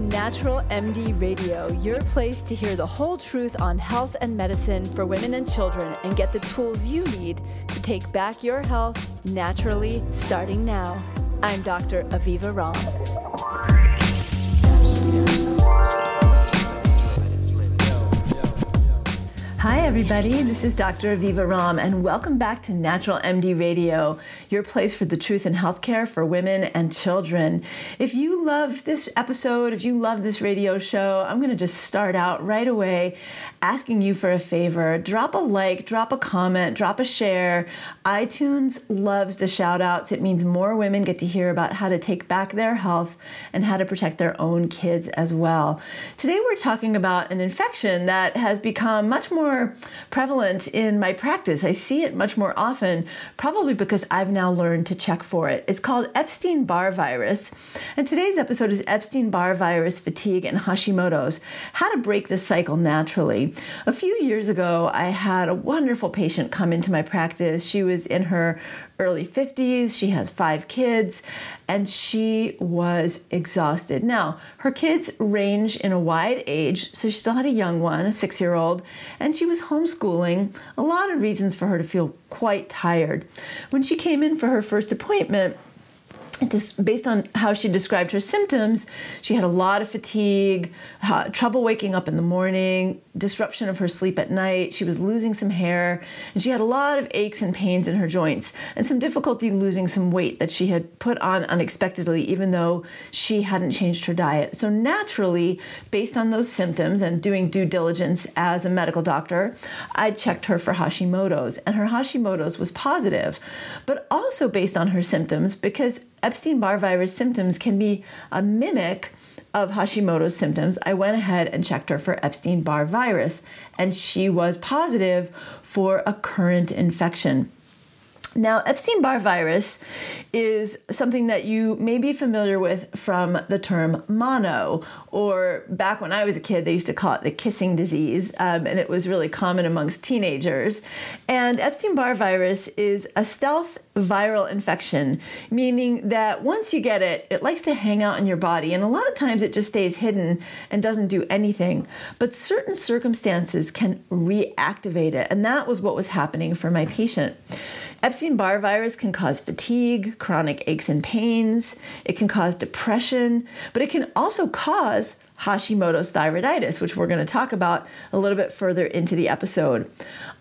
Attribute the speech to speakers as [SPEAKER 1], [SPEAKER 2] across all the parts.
[SPEAKER 1] Natural MD Radio, your place to hear the whole truth on health and medicine for women and children and get the tools you need to take back your health naturally starting now. I'm Dr. Aviva Romm. Hi, everybody. This is Dr. Aviva Romm, and welcome back to Natural MD Radio, your place for the truth in healthcare for women and children. If you love this episode, if you love this radio show, I'm going to just start out right away asking you for a favor. Drop a like, drop a comment, drop a share. iTunes loves the shout outs. It means more women get to hear about how to take back their health and how to protect their own kids as well. Today, we're talking about an infection that has become much more more prevalent in my practice. I see it much more often, probably because I've now learned to check for it. It's called Epstein Barr virus. And today's episode is Epstein Barr virus, fatigue, and Hashimoto's how to break this cycle naturally. A few years ago, I had a wonderful patient come into my practice. She was in her early 50s. She has five kids, and she was exhausted. Now, her kids range in a wide age, so she still had a young one, a six year old, and she was homeschooling. A lot of reasons for her to feel quite tired. When she came in for her first appointment, based on how she described her symptoms, she had a lot of fatigue, uh, trouble waking up in the morning, disruption of her sleep at night. She was losing some hair, and she had a lot of aches and pains in her joints, and some difficulty losing some weight that she had put on unexpectedly, even though she hadn't changed her diet. So, naturally, based on those symptoms and doing due diligence as a medical doctor, I checked her for Hashimoto's, and her Hashimoto's was positive, but also based on her symptoms because Epstein Barr virus symptoms can be a mimic of Hashimoto's symptoms, I went ahead and checked her for Epstein Barr virus, and she was positive for a current infection. Now, Epstein Barr virus is something that you may be familiar with from the term mono, or back when I was a kid, they used to call it the kissing disease, um, and it was really common amongst teenagers. And Epstein Barr virus is a stealth viral infection, meaning that once you get it, it likes to hang out in your body, and a lot of times it just stays hidden and doesn't do anything. But certain circumstances can reactivate it, and that was what was happening for my patient. Epstein Barr virus can cause fatigue, chronic aches and pains, it can cause depression, but it can also cause Hashimoto's thyroiditis, which we're going to talk about a little bit further into the episode.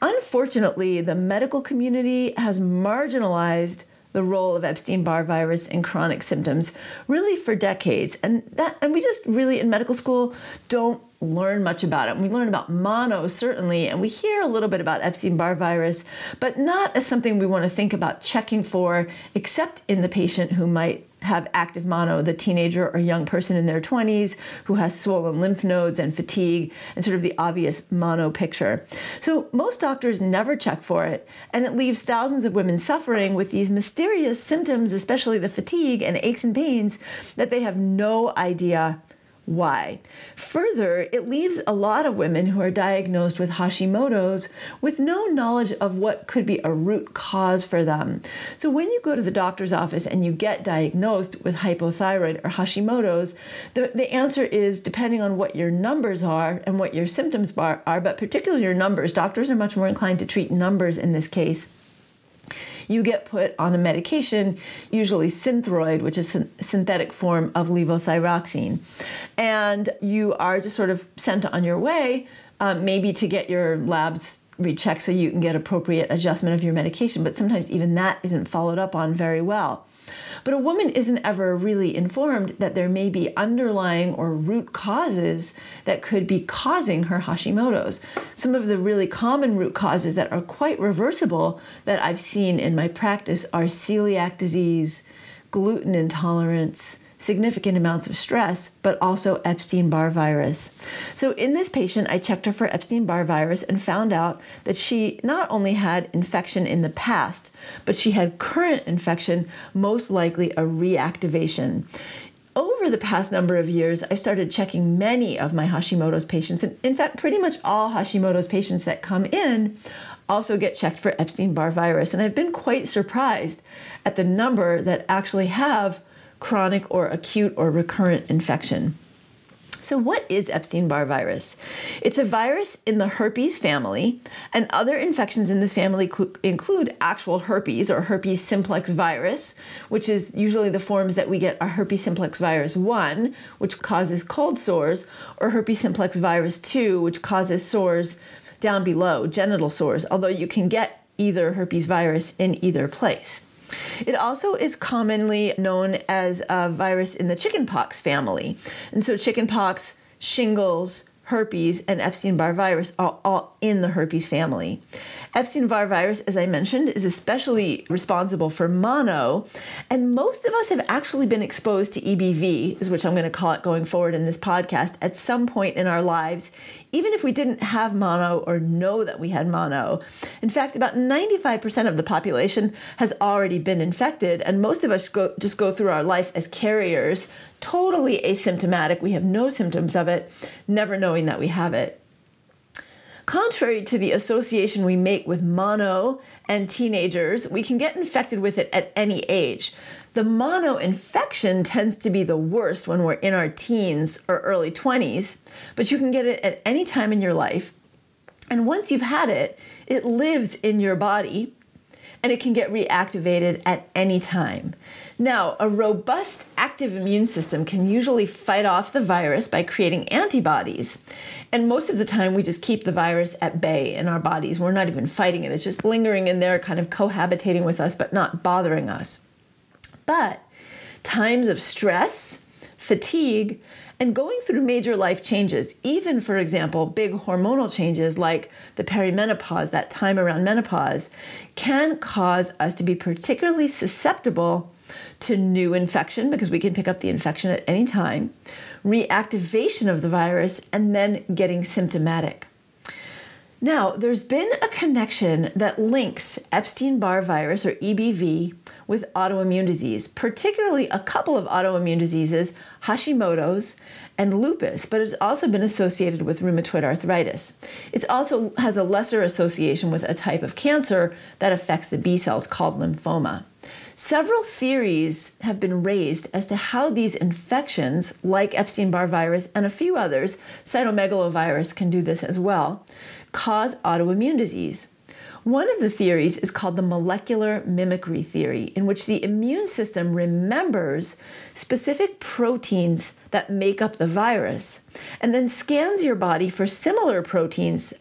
[SPEAKER 1] Unfortunately, the medical community has marginalized the role of Epstein-Barr virus in chronic symptoms really for decades. And that and we just really in medical school don't learn much about it. We learn about mono, certainly, and we hear a little bit about Epstein Barr virus, but not as something we want to think about checking for, except in the patient who might have active mono, the teenager or young person in their 20s who has swollen lymph nodes and fatigue, and sort of the obvious mono picture. So, most doctors never check for it, and it leaves thousands of women suffering with these mysterious symptoms, especially the fatigue and aches and pains, that they have no idea why. Further, it leaves a lot of women who are diagnosed with Hashimoto's with no knowledge of what could be a root cause for them. So, when you go to the doctor's office and you get diagnosed with hypothyroid or Hashimoto's, the, the answer is depending on what your numbers are and what your symptoms are, are, but particularly your numbers. Doctors are much more inclined to treat numbers in this case you get put on a medication, usually Synthroid, which is a synthetic form of levothyroxine. And you are just sort of sent on your way, um, maybe to get your labs rechecked so you can get appropriate adjustment of your medication. But sometimes even that isn't followed up on very well. But a woman isn't ever really informed that there may be underlying or root causes that could be causing her Hashimoto's. Some of the really common root causes that are quite reversible that I've seen in my practice are celiac disease, gluten intolerance, significant amounts of stress, but also Epstein Barr virus. So, in this patient, I checked her for Epstein Barr virus and found out that she not only had infection in the past, but she had current infection, most likely a reactivation. Over the past number of years, I've started checking many of my Hashimoto's patients, and in fact, pretty much all Hashimoto's patients that come in also get checked for Epstein Barr virus. And I've been quite surprised at the number that actually have chronic or acute or recurrent infection. So, what is Epstein Barr virus? It's a virus in the herpes family, and other infections in this family cl- include actual herpes or herpes simplex virus, which is usually the forms that we get are herpes simplex virus 1, which causes cold sores, or herpes simplex virus 2, which causes sores down below, genital sores, although you can get either herpes virus in either place. It also is commonly known as a virus in the chickenpox family. And so, chickenpox, shingles, herpes, and Epstein Barr virus are all in the herpes family. Epstein Barr virus, as I mentioned, is especially responsible for mono, and most of us have actually been exposed to EBV, is which I'm going to call it going forward in this podcast, at some point in our lives, even if we didn't have mono or know that we had mono. In fact, about 95% of the population has already been infected, and most of us go, just go through our life as carriers, totally asymptomatic. We have no symptoms of it, never knowing that we have it. Contrary to the association we make with mono and teenagers, we can get infected with it at any age. The mono infection tends to be the worst when we're in our teens or early 20s, but you can get it at any time in your life. And once you've had it, it lives in your body and it can get reactivated at any time. Now, a robust active immune system can usually fight off the virus by creating antibodies. And most of the time, we just keep the virus at bay in our bodies. We're not even fighting it, it's just lingering in there, kind of cohabitating with us, but not bothering us. But times of stress, fatigue, and going through major life changes, even for example, big hormonal changes like the perimenopause, that time around menopause, can cause us to be particularly susceptible to new infection because we can pick up the infection at any time, reactivation of the virus, and then getting symptomatic. Now, there's been a connection that links Epstein Barr virus or EBV with autoimmune disease, particularly a couple of autoimmune diseases, Hashimoto's and lupus, but it's also been associated with rheumatoid arthritis. It also has a lesser association with a type of cancer that affects the B cells called lymphoma. Several theories have been raised as to how these infections, like Epstein Barr virus and a few others, cytomegalovirus can do this as well, cause autoimmune disease. One of the theories is called the molecular mimicry theory, in which the immune system remembers specific proteins that make up the virus and then scans your body for similar proteins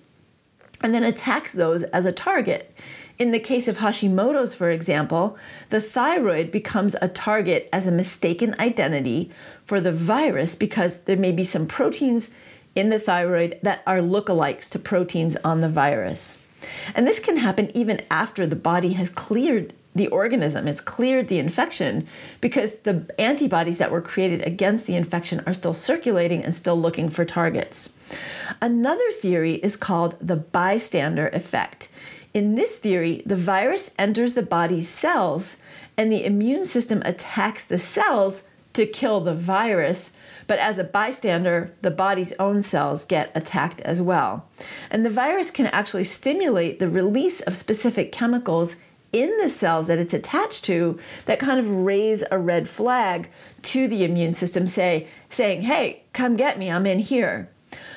[SPEAKER 1] and then attacks those as a target. In the case of Hashimoto's, for example, the thyroid becomes a target as a mistaken identity for the virus because there may be some proteins in the thyroid that are lookalikes to proteins on the virus. And this can happen even after the body has cleared the organism, it's cleared the infection because the antibodies that were created against the infection are still circulating and still looking for targets. Another theory is called the bystander effect. In this theory, the virus enters the body's cells and the immune system attacks the cells to kill the virus. But as a bystander, the body's own cells get attacked as well. And the virus can actually stimulate the release of specific chemicals in the cells that it's attached to that kind of raise a red flag to the immune system say saying hey come get me i'm in here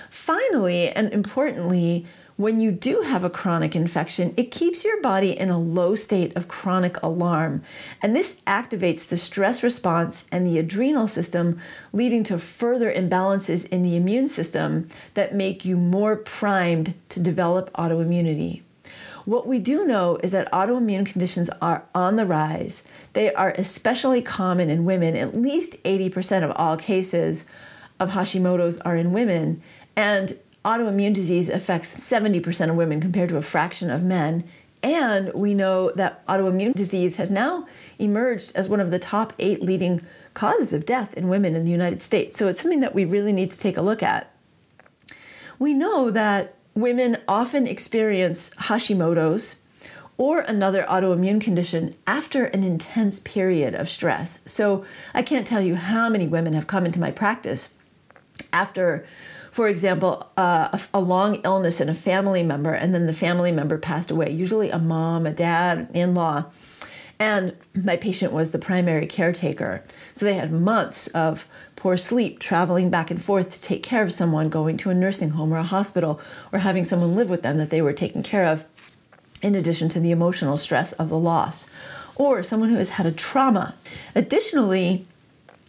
[SPEAKER 1] finally and importantly when you do have a chronic infection, it keeps your body in a low state of chronic alarm. And this activates the stress response and the adrenal system, leading to further imbalances in the immune system that make you more primed to develop autoimmunity. What we do know is that autoimmune conditions are on the rise. They are especially common in women. At least 80% of all cases of Hashimoto's are in women. And autoimmune disease affects 70% of women compared to a fraction of men. And we know that autoimmune disease has now emerged as one of the top eight leading causes of death in women in the United States. So it's something that we really need to take a look at. We know that women often experience Hashimoto's or another autoimmune condition after an intense period of stress. So I can't tell you how many women have come into my practice after for example, uh, a, a, long illness in a family member, and then the family member passed away, usually a mom, a dad, in law. And my patient was the primary caretaker. So they had months of poor sleep, traveling back and forth to take care of someone, going to a nursing home or a hospital, or having someone live with them that they were taking care of, in addition to the emotional stress of the loss, or someone who has had a trauma. Additionally,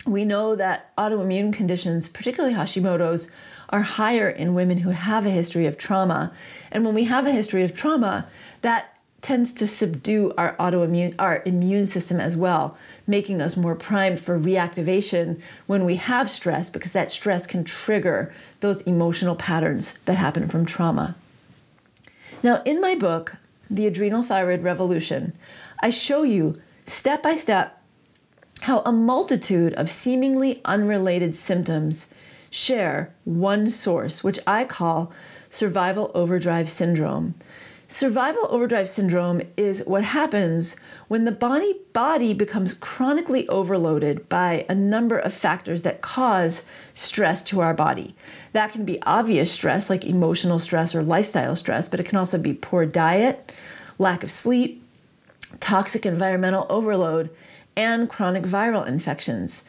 [SPEAKER 1] we know that autoimmune conditions, particularly Hashimoto's, are higher in women who have a history of trauma. And when we have a history of trauma, that tends to subdue our autoimmune our immune system as well making us more primed for reactivation when we have stress because that stress can trigger those emotional patterns that happen from trauma now in my book the adrenal thyroid revolution i show you step by step how a multitude of seemingly unrelated symptoms share one source which i call survival overdrive syndrome Survival overdrive syndrome is what happens when the body body becomes chronically overloaded by a number of factors that cause stress to our body. That can be obvious stress like emotional stress or lifestyle stress, but it can also be poor diet, lack of sleep, toxic environmental overload, and chronic viral infections.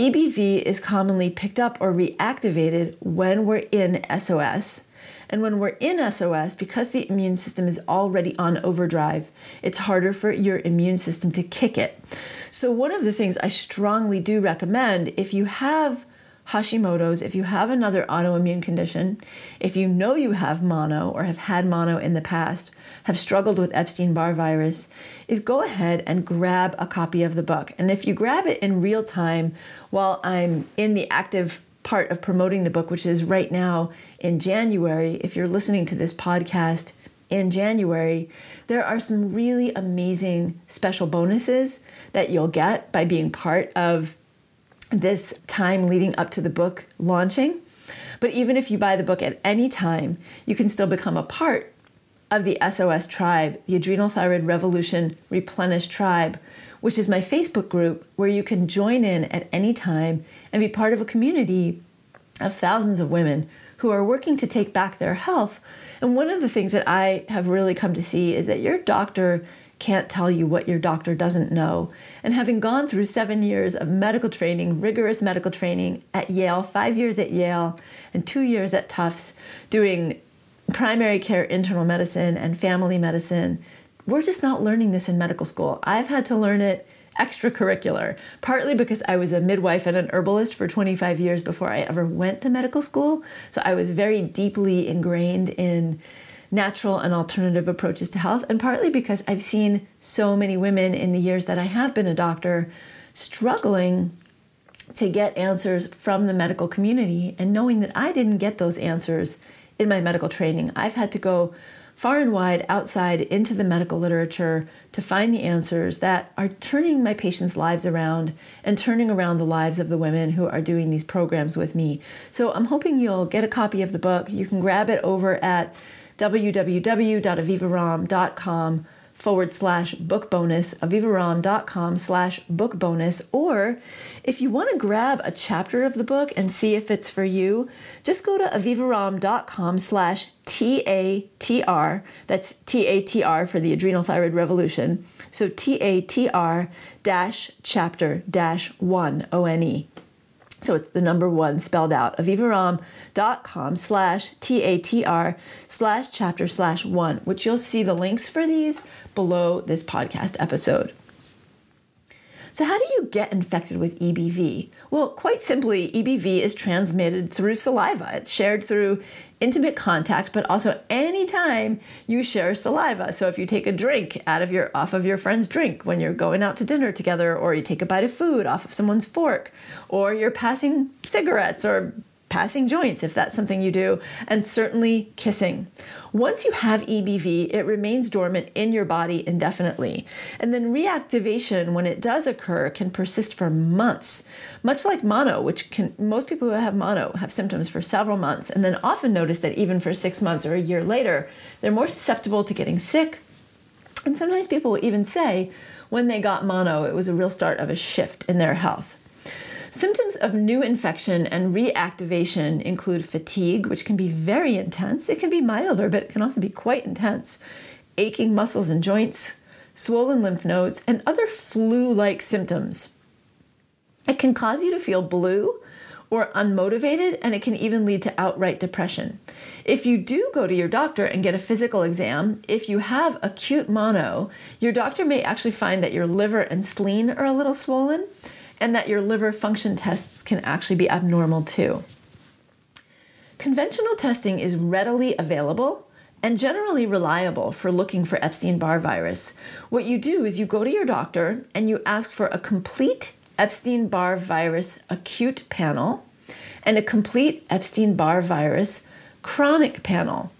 [SPEAKER 1] EBV is commonly picked up or reactivated when we're in SOS and when we're in SOS, because the immune system is already on overdrive, it's harder for your immune system to kick it. So, one of the things I strongly do recommend if you have Hashimoto's, if you have another autoimmune condition, if you know you have mono or have had mono in the past, have struggled with Epstein Barr virus, is go ahead and grab a copy of the book. And if you grab it in real time while I'm in the active part of promoting the book, which is right now in January. If you're listening to this podcast in January, there are some really amazing special bonuses that you'll get by being part of this time leading up to the book launching. But even if you buy the book at any time, you can still become a part of the SOS tribe, the Adrenal Thyroid Revolution Replenish Tribe, which is my Facebook group where you can join in at any time and be part of a community of thousands of women who are working to take back their health. And one of the things that I have really come to see is that your doctor can't tell you what your doctor doesn't know. And having gone through seven years of medical training, rigorous medical training at Yale, five years at Yale, and two years at Tufts, doing primary care internal medicine and family medicine, we're just not learning this in medical school. I've had to learn it extracurricular, partly because I was a midwife and an herbalist for 25 years before I ever went to medical school. So I was very deeply ingrained in natural and alternative approaches to health, and partly because I've seen so many women in the years that I have been a doctor struggling to get answers from the medical community and knowing that I didn't get those answers in my medical training. I've had to go far and wide outside into the medical literature to find the answers that are turning my patients' lives around and turning around the lives of the women who are doing these programs with me. So I'm hoping you'll get a copy of the book. You can grab it over at www.avivaromm.com forward slash book bonus, avivaromm.com slash book bonus. Or if you want to grab a chapter of the book and see if it's for you, just go to avivaromm.com slash TATR. That's T-A-T-R for the adrenal thyroid revolution. So T-A-T-R dash chapter dash one, O-N-E. So it's the number one spelled out, avivaromm.com slash T-A-T-R slash chapter slash one, which you'll see the links for these below this podcast episode. So, how do you get infected with EBV? Well, quite simply, EBV is transmitted through saliva. It's shared through intimate contact, but also anytime you share saliva. So, if you take a drink out of your off of your friend's drink when you're going out to dinner together, or you take a bite of food off of someone's fork, or you're passing cigarettes or passing joints if that's something you do, and certainly kissing. Once you have EBV, it remains dormant in your body indefinitely. And then reactivation, when it does occur, can persist for months, much like mono, which can most people who have mono have symptoms for several months, and then often notice that even for six months or a year later, they're more susceptible to getting sick. And sometimes people will even say when they got mono, it was a real start of a shift in their health. Symptoms of new infection and reactivation include fatigue, which can be very intense. It can be milder, but it can also be quite intense. Aching muscles and joints, swollen lymph nodes, and other flu like symptoms. It can cause you to feel blue or unmotivated, and it can even lead to outright depression. If you do go to your doctor and get a physical exam, if you have acute mono, your doctor may actually find that your liver and spleen are a little swollen and that your liver function tests can actually be abnormal too. Conventional testing is readily available and generally reliable for looking for Epstein Barr virus. What you do is you go to your doctor and you ask for a complete Epstein Barr virus acute panel and a complete Epstein Barr virus chronic panel.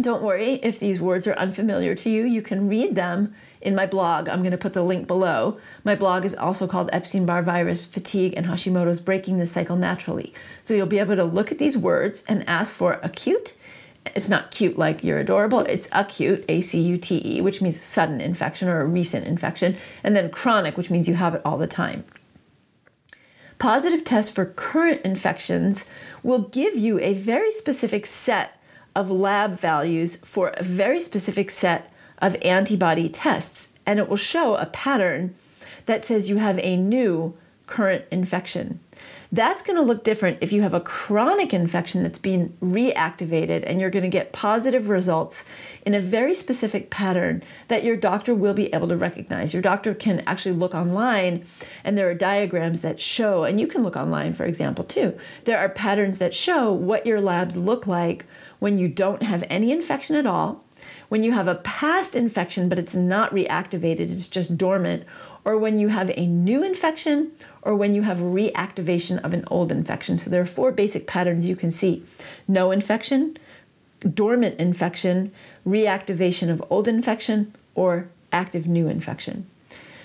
[SPEAKER 1] Don't worry if these words are unfamiliar to you, you can read them in my blog. I'm going to put the link below. My blog is also called Epstein Barr Virus, Fatigue, and Hashimoto's Breaking the Cycle Naturally. So you'll be able to look at these words and ask for acute. It's not cute like you're adorable, it's acute, A C U T E, which means sudden infection or a recent infection, and then chronic, which means you have it all the time. Positive tests for current infections will give you a very specific set of lab values for a very specific set of antibody tests, and it will show a pattern that says you have a new current infection. That's going to look different if you have a chronic infection that's being reactivated and you're going to get positive results in a very specific pattern that your doctor will be able to recognize. Your doctor can actually look online and there are diagrams that show, and you can look online, for example, too. There are patterns that show what your labs look like when you don't have any infection at all, when you have a past infection but it's not reactivated, it's just dormant, or when you have a new infection or when you have reactivation of an old infection. So there are four basic patterns you can see no infection, dormant infection, reactivation of old infection, or active new infection.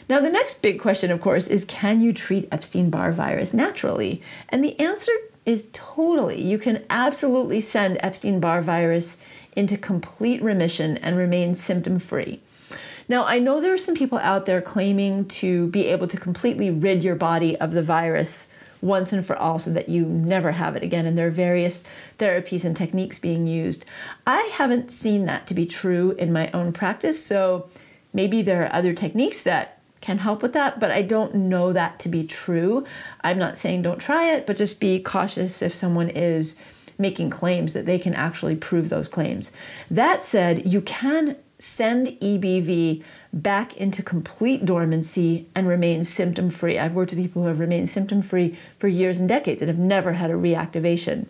[SPEAKER 1] Now, the next big question, of course, is can you treat Epstein Barr virus naturally? And the answer is totally. You can absolutely send Epstein Barr virus into complete remission and remain symptom free. Now, I know there are some people out there claiming to be able to completely rid your body of the virus once and for all so that you never have it again. And there are various therapies and techniques being used. I haven't seen that to be true in my own practice, so maybe there are other techniques that can help with that, but I don't know that to be true. I'm not saying don't try it, but just be cautious if someone is making claims that they can actually prove those claims. That said, you can send EBV back into complete dormancy and remain symptom free. I've worked with people who have remained symptom free for years and decades and have never had a reactivation.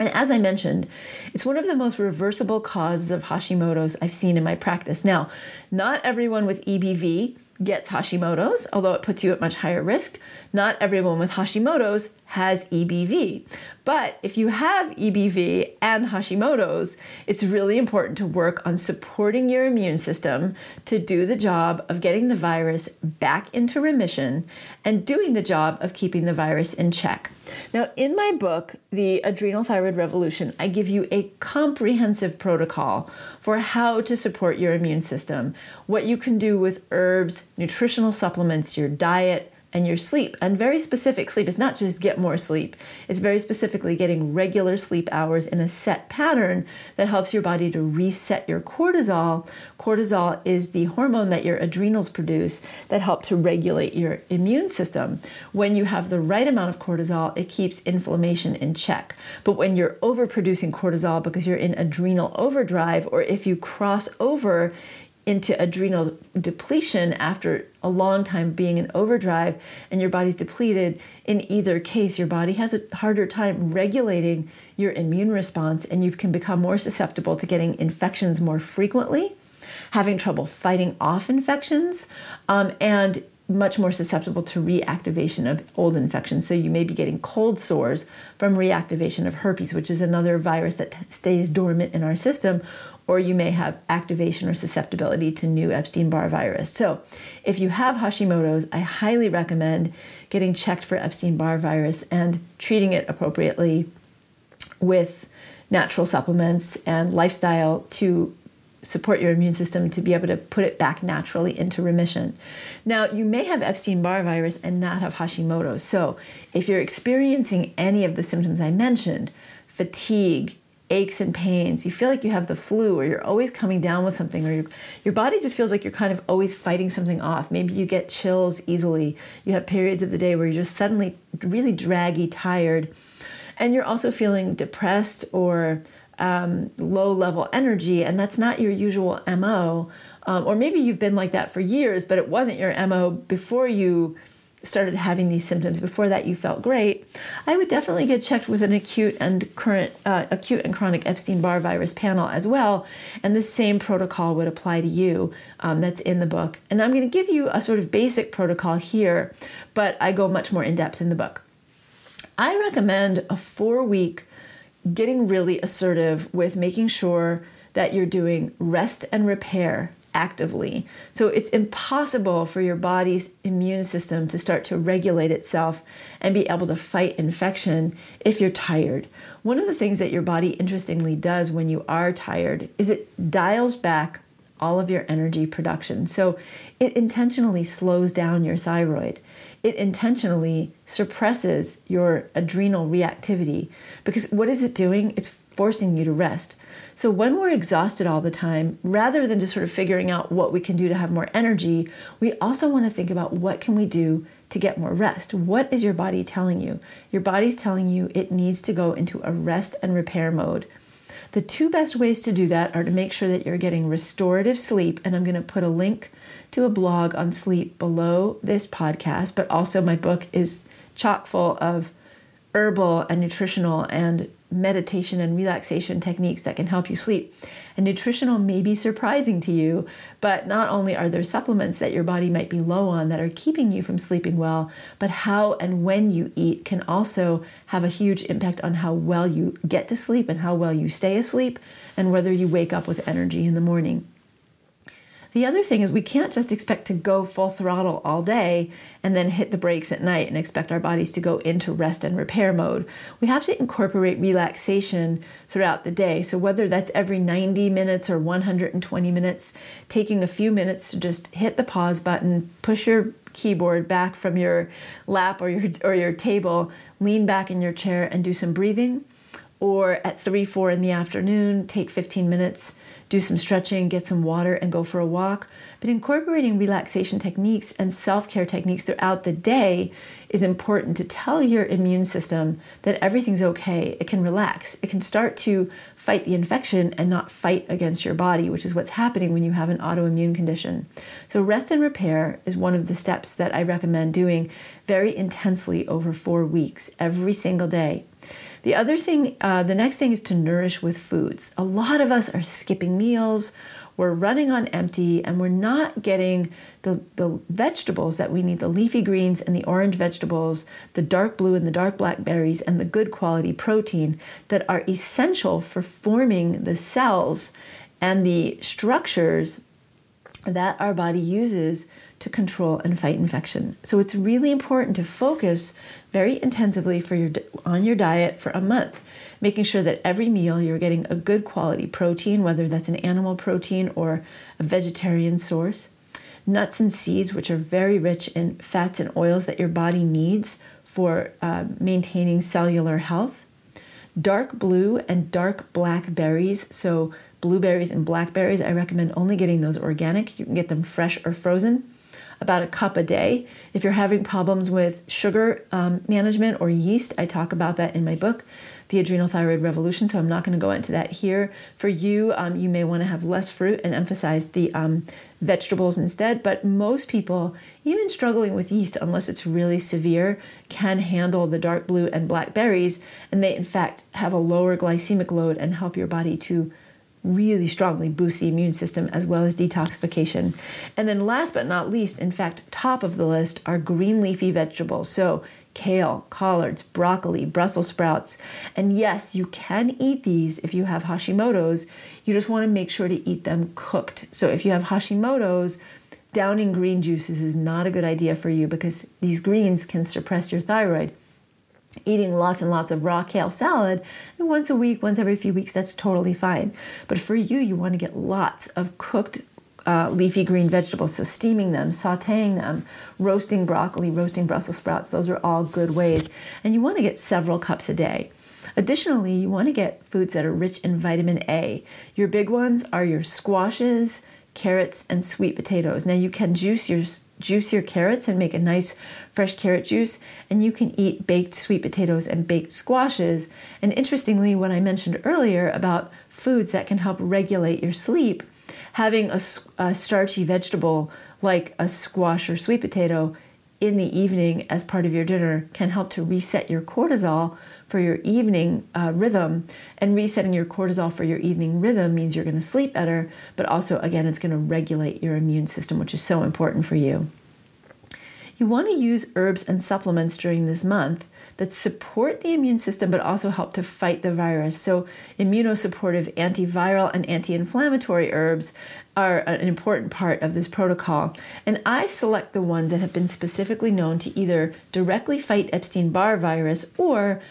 [SPEAKER 1] And as I mentioned, it's one of the most reversible causes of Hashimoto's I've seen in my practice. Now, not everyone with EBV gets Hashimoto's, although it puts you at much higher risk. Not everyone with Hashimoto's has EBV. But if you have EBV and Hashimoto's, it's really important to work on supporting your immune system to do the job of getting the virus back into remission and doing the job of keeping the virus in check. Now, in my book, The Adrenal Thyroid Revolution, I give you a comprehensive protocol for how to support your immune system, what you can do with herbs, nutritional supplements, your diet, and your sleep. And very specific sleep is not just get more sleep, it's very specifically getting regular sleep hours in a set pattern that helps your body to reset your cortisol. Cortisol is the hormone that your adrenals produce that help to regulate your immune system. When you have the right amount of cortisol, it keeps inflammation in check. But when you're overproducing cortisol because you're in adrenal overdrive, or if you cross over into adrenal depletion after a long time being in overdrive and your body's depleted, in either case, your body has a harder time regulating your immune response and you can become more susceptible to getting infections more frequently, having trouble fighting off infections, um, and much more susceptible to reactivation of old infections. So you may be getting cold sores from reactivation of herpes, which is another virus that t- stays dormant in our system, or you may have activation or susceptibility to new Epstein Barr virus. So, if you have Hashimoto's, I highly recommend getting checked for Epstein Barr virus and treating it appropriately with natural supplements and lifestyle to support your immune system to be able to put it back naturally into remission. Now, you may have Epstein Barr virus and not have Hashimoto's. So, if you're experiencing any of the symptoms I mentioned, fatigue, aches and pains, you feel like you have the flu, or you're always coming down with something, or your, your body just feels like you're kind of always fighting something off. Maybe you get chills easily. You have periods of the day where you're just suddenly really draggy, tired, and you're also feeling depressed or um, low level energy, and that's not your usual MO. Um, or maybe you've been like that for years, but it wasn't your MO before you started having these symptoms. Before that, you felt great. I would definitely get checked with an acute and current, uh, acute and chronic Epstein-Barr virus panel as well, and the same protocol would apply to you. Um, that's in the book, and I'm going to give you a sort of basic protocol here, but I go much more in depth in the book. I recommend a four-week getting really assertive with making sure that you're doing rest and repair actively. So it's impossible for your body's immune system to start to regulate itself and be able to fight infection if you're tired. One of the things that your body interestingly does when you are tired is it dials back all of your energy production. So it intentionally slows down your thyroid. It intentionally suppresses your adrenal reactivity because what is it doing? It's forcing you to rest. So when we're exhausted all the time, rather than just sort of figuring out what we can do to have more energy, we also want to think about what can we do to get more rest. What is your body telling you? Your body's telling you it needs to go into a rest and repair mode. The two best ways to do that are to make sure that you're getting restorative sleep, and I'm going to put a link to a blog on sleep below this podcast, but also my book is chock full of herbal and nutritional and meditation and relaxation techniques that can help you sleep. And nutritional may be surprising to you, but not only are there supplements that your body might be low on that are keeping you from sleeping well, but how and when you eat can also have a huge impact on how well you get to sleep and how well you stay asleep and whether you wake up with energy in the morning. The other thing is we can't just expect to go full throttle all day and then hit the brakes at night and expect our bodies to go into rest and repair mode. We have to incorporate relaxation throughout the day. So whether that's every 90 minutes or 120 minutes, taking a few minutes to just hit the pause button, push your keyboard back from your lap or your or your table, lean back in your chair and do some breathing. Or at 3, 4 in the afternoon, take 15 minutes do some stretching, get some water, and go for a walk. But incorporating relaxation techniques and self care techniques throughout the day is important to tell your immune system that everything's okay. It can relax. It can start to fight the infection and not fight against your body, which is what's happening when you have an autoimmune condition. So, rest and repair is one of the steps that I recommend doing very intensely over four weeks, every single day. The other thing, uh, the next thing is to nourish with foods. A lot of us are skipping meals, we're running on empty, and we're not getting the, the vegetables that we need the leafy greens and the orange vegetables, the dark blue and the dark black berries, and the good quality protein that are essential for forming the cells and the structures that our body uses to control and fight infection. So it's really important to focus very intensively for your on your diet for a month, making sure that every meal you're getting a good quality protein, whether that's an animal protein or a vegetarian source. Nuts and seeds, which are very rich in fats and oils that your body needs for uh, maintaining cellular health. Dark blue and dark black berries, so blueberries and blackberries, I recommend only getting those organic. You can get them fresh or frozen about a cup a day. If you're having problems with sugar um, management or yeast, I talk about that in my book, The Adrenal Thyroid Revolution. So I'm not going to go into that here. For you, um, you may want to have less fruit and emphasize the um, vegetables instead. But most people, even struggling with yeast, unless it's really severe, can handle the dark blue and black berries. And they, in fact, have a lower glycemic load and help your body to really strongly boost the immune system as well as detoxification. And then, last but not least, in fact, top of the list are green leafy vegetables. So, kale, collards, broccoli, Brussels sprouts. And yes, you can eat these if you have Hashimoto's. You just want to make sure to eat them cooked. So, if you have Hashimoto's, downing green juices is not a good idea for you because these greens can suppress your thyroid eating lots and lots of raw kale salad and once a week once every few weeks that's totally fine but for you you want to get lots of cooked uh, leafy green vegetables so steaming them sauteing them roasting broccoli roasting brussels sprouts those are all good ways and you want to get several cups a day Additionally, you want to get foods that are rich in vitamin A. Your big ones are your squashes, carrots, and sweet potatoes. Now you can juice your juice your carrots and make a nice fresh carrot juice, and you can eat baked sweet potatoes and baked squashes. And interestingly, what I mentioned earlier about foods that can help regulate your sleep, having a, a starchy vegetable like a squash or sweet potato in the evening as part of your dinner can help to reset your cortisol for your evening uh, rhythm. And resetting your cortisol for your evening rhythm means you're going to sleep better, but also, again, it's going to regulate your immune system, which is so important for you. You want to use herbs and supplements during this month that support the immune system but also help to fight the virus. So, immunosupportive antiviral and anti inflammatory herbs are an important part of this protocol. And I select the ones that have been specifically known to either directly fight Epstein Barr virus or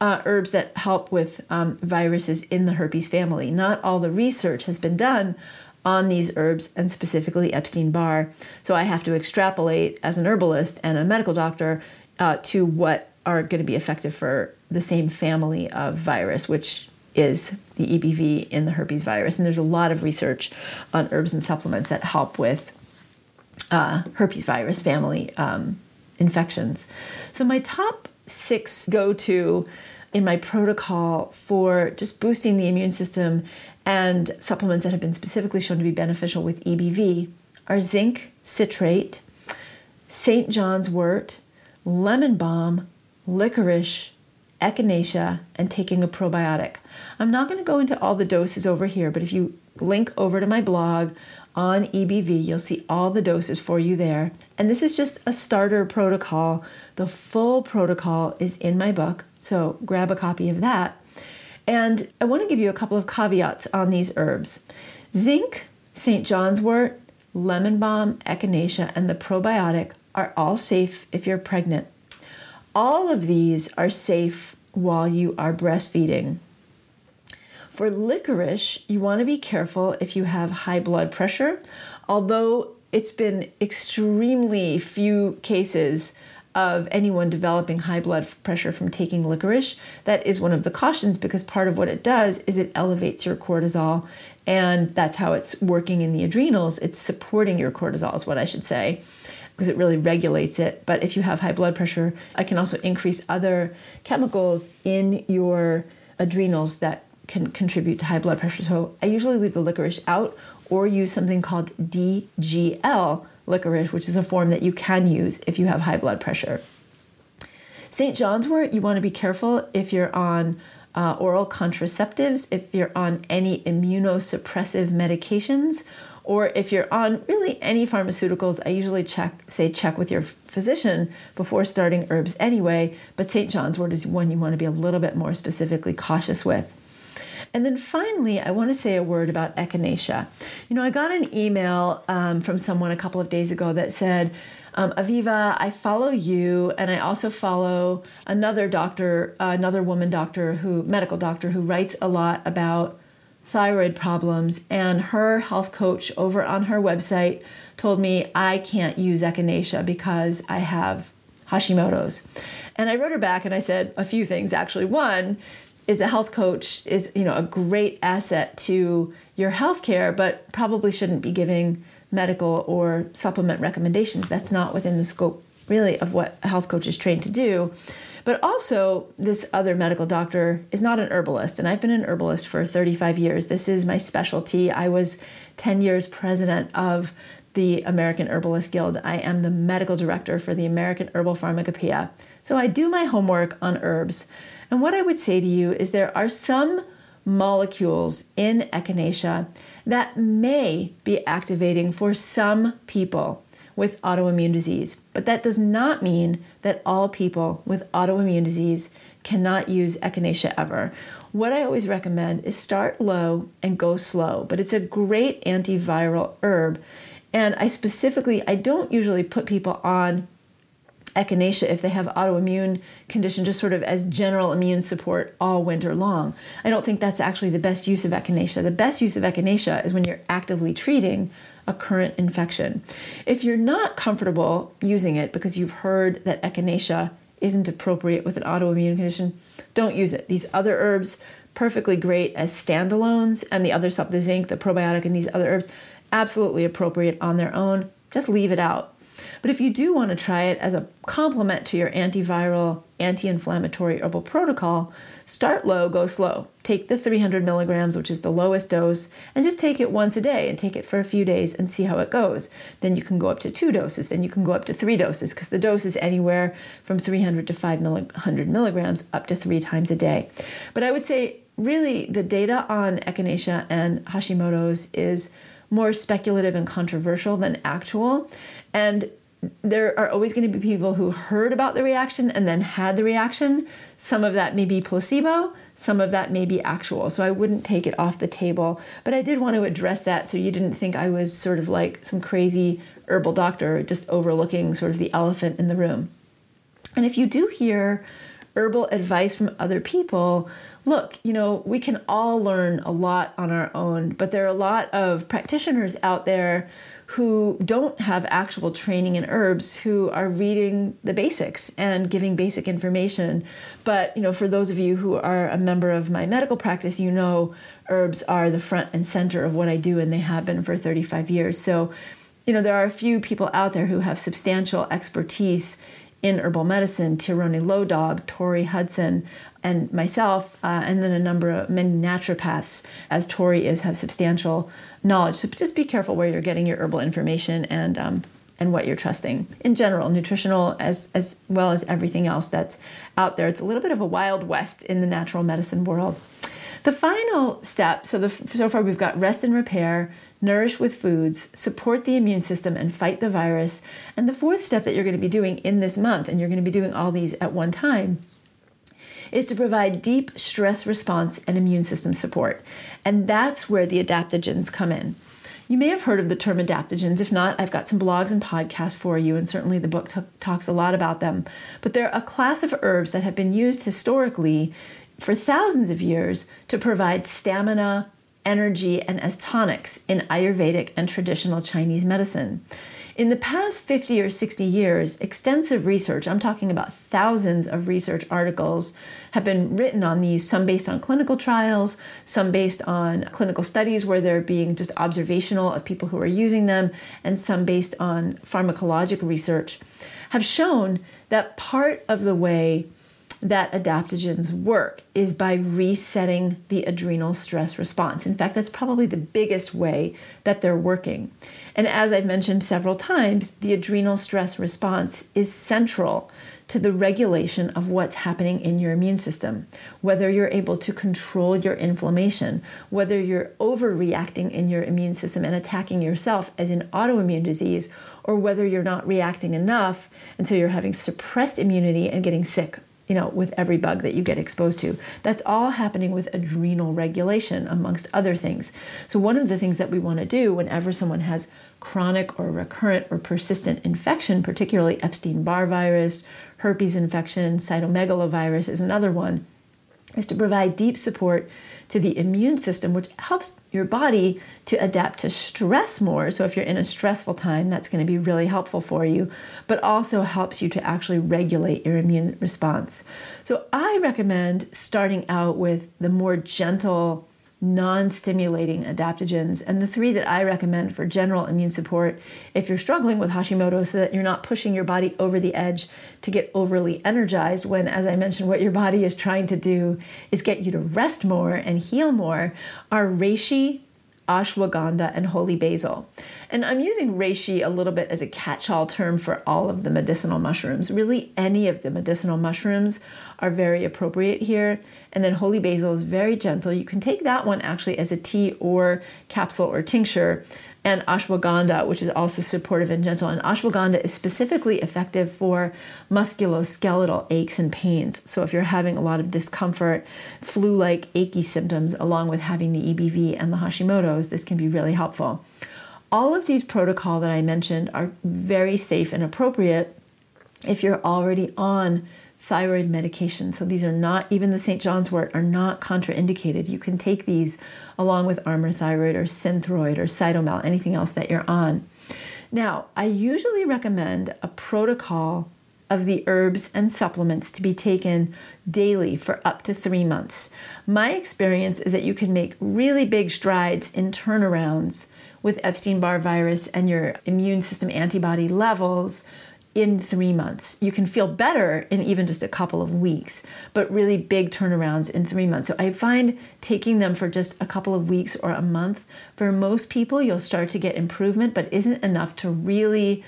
[SPEAKER 1] uh, herbs that help with um, viruses in the herpes family. Not all the research has been done on these herbs and specifically Epstein Barr. So I have to extrapolate as an herbalist and a medical doctor uh, to what are going to be effective for the same family of virus, which is the EBV in the herpes virus. And there's a lot of research on herbs and supplements that help with uh, herpes virus family um, infections. So, my top six go to in my protocol for just boosting the immune system and supplements that have been specifically shown to be beneficial with EBV are zinc citrate, St. John's wort, lemon balm, licorice, echinacea, and taking a probiotic. I'm not going to go into all the doses over here, but if you link over to my blog on EBV, you'll see all the doses for you there. And this is just a starter protocol. The full protocol is in my book, so grab a copy of that. And I want to give you a couple of caveats on these herbs. Zinc, St. John's wort, lemon balm, echinacea, and the probiotic are all safe if you're pregnant. All of these are safe while you are breastfeeding. For licorice, you want to be careful if you have high blood pressure, although it's been extremely few cases of anyone developing high blood pressure from taking licorice. That is one of the cautions because part of what it does is it elevates your cortisol, and that's how it's working in the adrenals. It's supporting your cortisol, is what I should say because it really regulates it. But if you have high blood pressure, I can also increase other chemicals in your adrenals that can contribute to high blood pressure. So I usually leave the licorice out or use something called DGL licorice, which is a form that you can use if you have high blood pressure. St. John's wort, you want to be careful if you're on uh, oral contraceptives, if you're on any immunosuppressive medications, or if you're on really any pharmaceuticals, I usually check, say, check with your physician before starting herbs anyway. But St. John's wort is one you want to be a little bit more specifically cautious with. And then finally, I want to say a word about echinacea. You know, I got an email um, from someone a couple of days ago that said, um, Aviva, I follow you, and I also follow another doctor, uh, another woman doctor who, medical doctor, who writes a lot about thyroid problems, and her health coach over on her website told me I can't use echinacea because I have Hashimoto's. And I wrote her back and I said a few things actually. One is a health coach is, you know, a great asset to your health care, but probably shouldn't be giving medical or supplement recommendations. That's not within the scope really of what a health coach is trained to do. But also, this other medical doctor is not an herbalist, and I've been an herbalist for 35 years. This is my specialty. I was 10 years president of the American Herbalist Guild. I am the medical director for the American Herbal Pharmacopoeia. So I do my homework on herbs. And what I would say to you is there are some molecules in echinacea that may be activating for some people with autoimmune disease. But that does not mean that all people with autoimmune disease cannot use echinacea ever. What I always recommend is start low and go slow, but it's a great antiviral herb. And I specifically, I don't usually put people on echinacea if they have autoimmune condition just sort of as general immune support all winter long. I don't think that's actually the best use of echinacea. The best use of echinacea is when you're actively treating a current infection. If you're not comfortable using it because you've heard that echinacea isn't appropriate with an autoimmune condition, don't use it. These other herbs, perfectly great as standalones, and the other stuff, the zinc, the probiotic, and these other herbs, absolutely appropriate on their own. Just leave it out. But if you do want to try it as a complement to your antiviral, anti inflammatory herbal protocol, start low, go slow. Take the 300 milligrams, which is the lowest dose, and just take it once a day and take it for a few days and see how it goes. Then you can go up to two doses, then you can go up to three doses because the dose is anywhere from 300 to 500 milligrams up to three times a day. But I would say, really, the data on echinacea and Hashimoto's is more speculative and controversial than actual. And there are always going to be people who heard about the reaction and then had the reaction. Some of that may be placebo, some of that may be actual. So I wouldn't take it off the table. But I did want to address that so you didn't think I was sort of like some crazy herbal doctor just overlooking sort of the elephant in the room. And if you do hear herbal advice from other people, look, you know, we can all learn a lot on our own, but there are a lot of practitioners out there who don't have actual training in herbs who are reading the basics and giving basic information. But, you know, for those of you who are a member of my medical practice, you know herbs are the front and center of what I do and they have been for 35 years. So, you know, there are a few people out there who have substantial expertise in herbal medicine, Tieraona Low Dog, Tori Hudson, and myself, uh, and then a number of many naturopaths, as Tori is, have substantial knowledge. So just be careful where you're getting your herbal information and um, and what you're trusting in general, nutritional as as well as everything else that's out there. It's a little bit of a wild west in the natural medicine world. The final step. So the so far we've got rest and repair. Nourish with foods, support the immune system, and fight the virus. And the fourth step that you're going to be doing in this month, and you're going to be doing all these at one time, is to provide deep stress response and immune system support. And that's where the adaptogens come in. You may have heard of the term adaptogens. If not, I've got some blogs and podcasts for you, and certainly the book t- talks a lot about them. But they're a class of herbs that have been used historically for thousands of years to provide stamina, energy, and as tonics in Ayurvedic and traditional Chinese medicine. In the past 50 or 60 years, extensive research, I'm talking about thousands of research articles, have been written on these, some based on clinical trials, some based on clinical studies where they're being just observational of people who are using them, and some based on pharmacologic research, have shown that part of the way that adaptogens work is by resetting the adrenal stress response. In fact, that's probably the biggest way that they're working. And as I've mentioned several times, the adrenal stress response is central to the regulation of what's happening in your immune system. Whether you're able to control your inflammation, whether you're overreacting in your immune system and attacking yourself as in autoimmune disease, or whether you're not reacting enough until you're having suppressed immunity and getting sick you know, with every bug that you get exposed to. That's all happening with adrenal regulation, amongst other things. So, one of the things that we want to do whenever someone has chronic or recurrent or persistent infection, particularly Epstein Barr virus, herpes infection, cytomegalovirus is another one, is to provide deep support to the immune system, which helps your body to adapt to stress more. So, if you're in a stressful time, that's going to be really helpful for you, but also helps you to actually regulate your immune response. So, I recommend starting out with the more gentle non stimulating adaptogens. And the three that I recommend for general immune support if you're struggling with Hashimoto, so that you're not pushing your body over the edge to get overly energized, when, as I mentioned, what your body is trying to do is get you to rest more and heal more, are reishi, ashwagandha, and holy basil. And I'm using reishi a little bit as a catch all term for all of the medicinal mushrooms. Really, any of the medicinal mushrooms are very appropriate here. And then holy basil is very gentle. You can take that one actually as a tea or capsule or tincture. And ashwagandha, which is also supportive and gentle. And ashwagandha is specifically effective for musculoskeletal aches and pains. So, if you're having a lot of discomfort, flu like achy symptoms, along with having the EBV and the Hashimoto's, this can be really helpful. All of these protocol that I mentioned are very safe and appropriate if you're already on thyroid medication. So these are not, even the St. John's wort, are not contraindicated. You can take these along with Armour Thyroid or Synthroid or Cytomel, anything else that you're on. Now, I usually recommend a protocol of the herbs and supplements to be taken daily for up to three months. My experience is that you can make really big strides in turnarounds with Epstein Barr virus and your immune system antibody levels in three months. You can feel better in even just a couple of weeks, but really big turnarounds in three months. So I find taking them for just a couple of weeks or a month, for most people, you'll start to get improvement, but isn't enough to really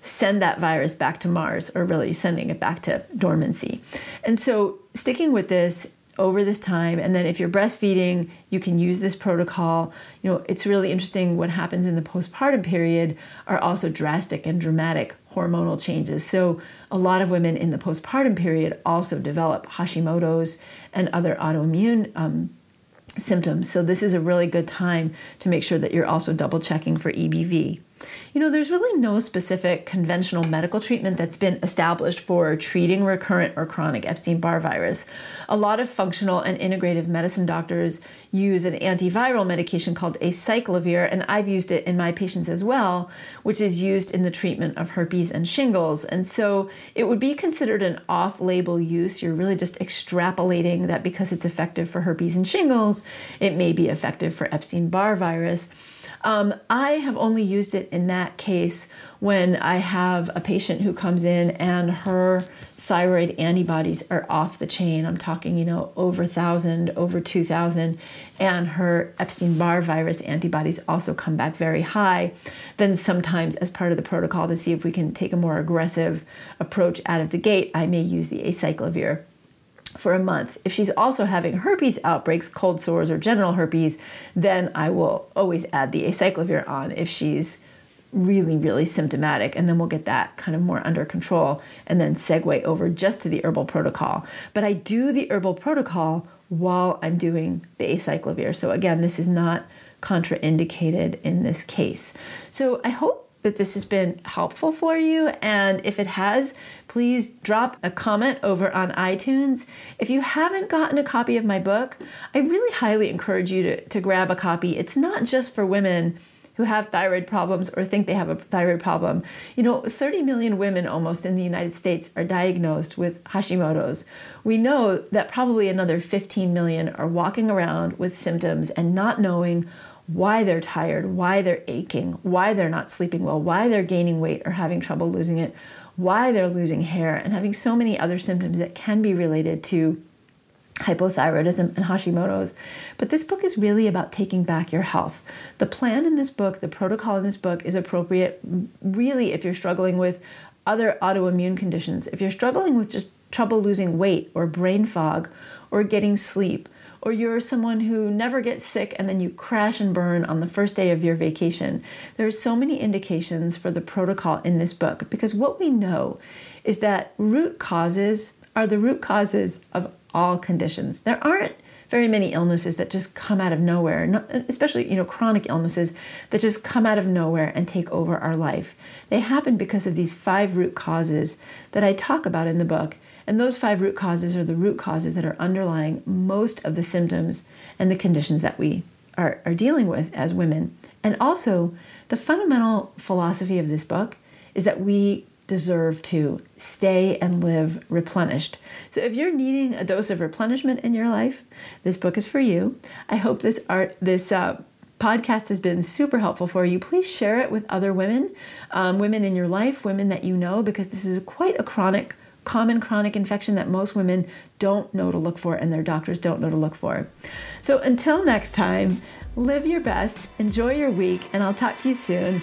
[SPEAKER 1] send that virus back to Mars or really sending it back to dormancy. And so sticking with this over this time and then if you're breastfeeding you can use this protocol you know it's really interesting what happens in the postpartum period are also drastic and dramatic hormonal changes. So a lot of women in the postpartum period also develop hashimoto's and other autoimmune um, symptoms. So this is a really good time to make sure that you're also double checking for ebv you know, there's really no specific conventional medical treatment that's been established for treating recurrent or chronic Epstein Barr virus. A lot of functional and integrative medicine doctors use an antiviral medication called acyclovir, and I've used it in my patients as well, which is used in the treatment of herpes and shingles. And so it would be considered an off label use. You're really just extrapolating that because it's effective for herpes and shingles, it may be effective for Epstein Barr virus. Um, I have only used it in that case when I have a patient who comes in and her thyroid antibodies are off the chain. I'm talking, you know, over 1,000, over 2,000, and her Epstein Barr virus antibodies also come back very high. Then, sometimes, as part of the protocol to see if we can take a more aggressive approach out of the gate, I may use the acyclovir for a month. If she's also having herpes outbreaks, cold sores, or genital herpes, then I will always add the acyclovir on if she's really, really symptomatic, and then we'll get that kind of more under control and then segue over just to the herbal protocol. But I do the herbal protocol while I'm doing the acyclovir. So, again, this is not contraindicated in this case. So, I hope that this has been helpful for you. And if it has, please drop a comment over on iTunes. If you haven't gotten a copy of my book, I really highly encourage you to, to grab a copy. It's not just for women who have thyroid problems or think they have a thyroid problem. You know, 30 million women almost in the United States are diagnosed with Hashimoto's. We know that probably another 15 million are walking around with symptoms and not knowing why they're tired, why they're aching, why they're not sleeping well, why they're gaining weight or having trouble losing it, why they're losing hair, and having so many other symptoms that can be related to hypothyroidism and Hashimoto's. But this book is really about taking back your health. The plan in this book, the protocol in this book is appropriate really if you're struggling with other autoimmune conditions, if you're struggling with just trouble losing weight or brain fog or getting sleep or you're someone who never gets sick and then you crash and burn on the first day of your vacation. There are so many indications for the protocol in this book because what we know is that root causes are the root causes of all conditions. There aren't very many illnesses that just come out of nowhere, especially you know chronic illnesses that just come out of nowhere and take over our life. They happen because of these five root causes that I talk about in the book and those five root causes are the root causes that are underlying most of the symptoms and the conditions that we are, are dealing with as women. And also, the fundamental philosophy of this book is that we deserve to stay and live replenished. So if you're needing a dose of replenishment in your life, this book is for you. I hope this art this uh, podcast has been super helpful for you. Please share it with other women, um, women in your life, women that you know, because this is quite a chronic common chronic infection that most women don't know to look for and their doctors don't know to look for. So until next time, live your best, enjoy your week, and I'll talk to you soon.